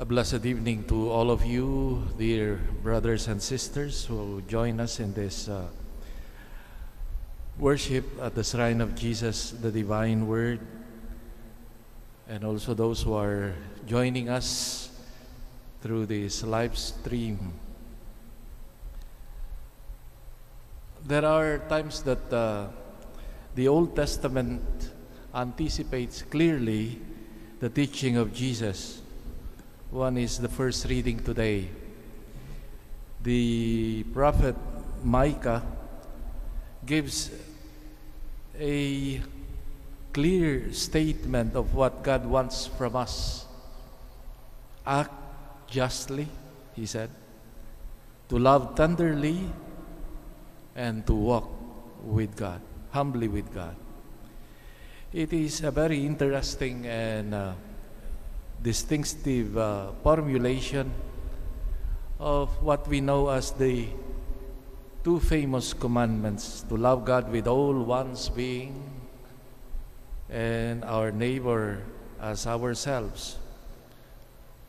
A blessed evening to all of you, dear brothers and sisters who join us in this uh, worship at the shrine of Jesus, the Divine Word, and also those who are joining us through this live stream. There are times that uh, the Old Testament anticipates clearly the teaching of Jesus. One is the first reading today. The prophet Micah gives a clear statement of what God wants from us. Act justly, he said, to love tenderly, and to walk with God, humbly with God. It is a very interesting and uh, distinctive uh, formulation of what we know as the two famous commandments to love God with all one's being and our neighbor as ourselves.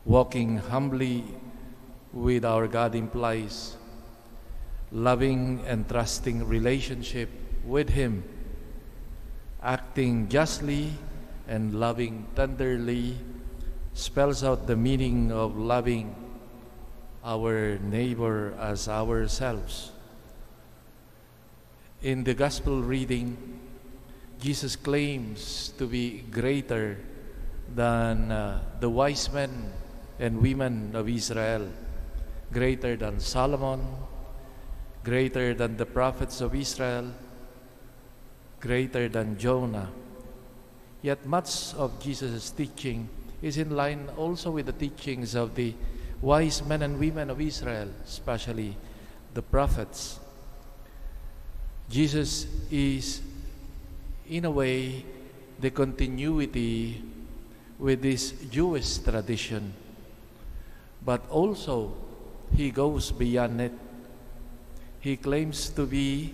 Walking humbly with our God implies loving and trusting relationship with Him, acting justly and loving tenderly spells out the meaning of loving our neighbor as ourselves. In the gospel reading, Jesus claims to be greater than uh, the wise men and women of Israel, greater than Solomon, greater than the prophets of Israel, greater than Jonah. Yet much of Jesus' teaching is in line also with the teachings of the wise men and women of Israel, especially the prophets. Jesus is, in a way, the continuity with this Jewish tradition, but also he goes beyond it. He claims to be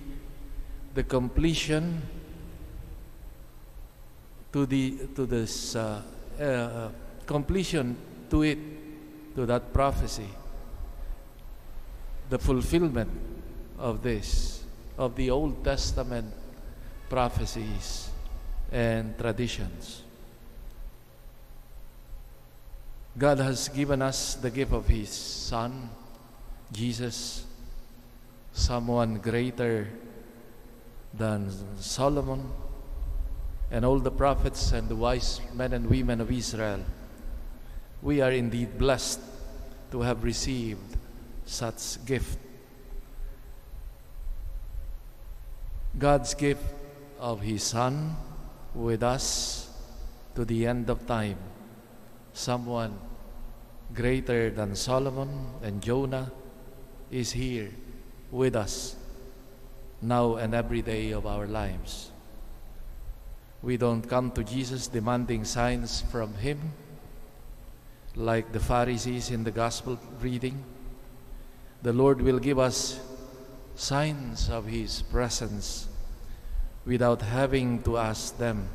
the completion to the to this uh, uh, completion to it, to that prophecy, the fulfillment of this, of the Old Testament prophecies and traditions. God has given us the gift of His Son, Jesus, someone greater than Solomon and all the prophets and the wise men and women of Israel. We are indeed blessed to have received such gift. God's gift of His Son with us to the end of time. Someone greater than Solomon and Jonah is here with us now and every day of our lives. We don't come to Jesus demanding signs from Him like the Pharisees in the Gospel reading. The Lord will give us signs of His presence without having to ask them.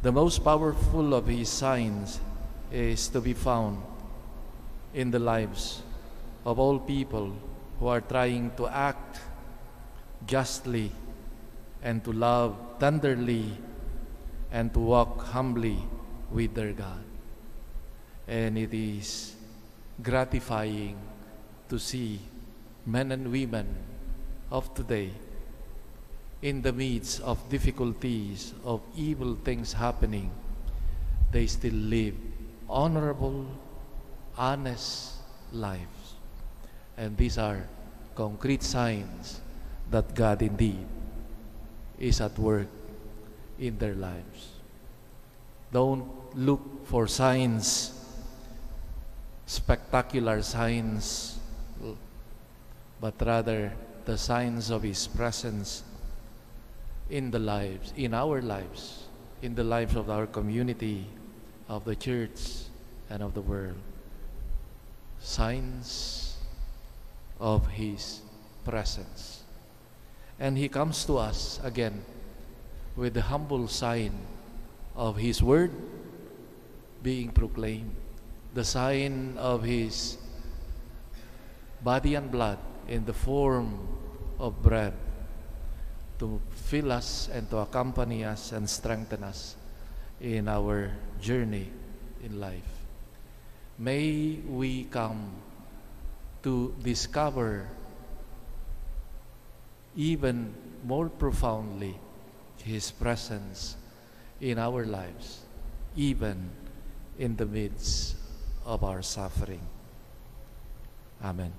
The most powerful of His signs is to be found in the lives of all people who are trying to act justly and to love tenderly and to walk humbly with their God. And it is gratifying to see men and women of today in the midst of difficulties, of evil things happening, they still live honorable, honest lives. And these are concrete signs that God indeed is at work in their lives. Don't look for signs, spectacular signs, but rather the signs of His presence in the lives, in our lives, in the lives of our community, of the church, and of the world. Signs of His presence. And He comes to us again with the humble sign of His word being proclaimed, the sign of His body and blood in the form of bread to fill us and to accompany us and strengthen us in our journey in life. May we come to discover even more profoundly His presence in our lives, even in the midst of our suffering. Amen.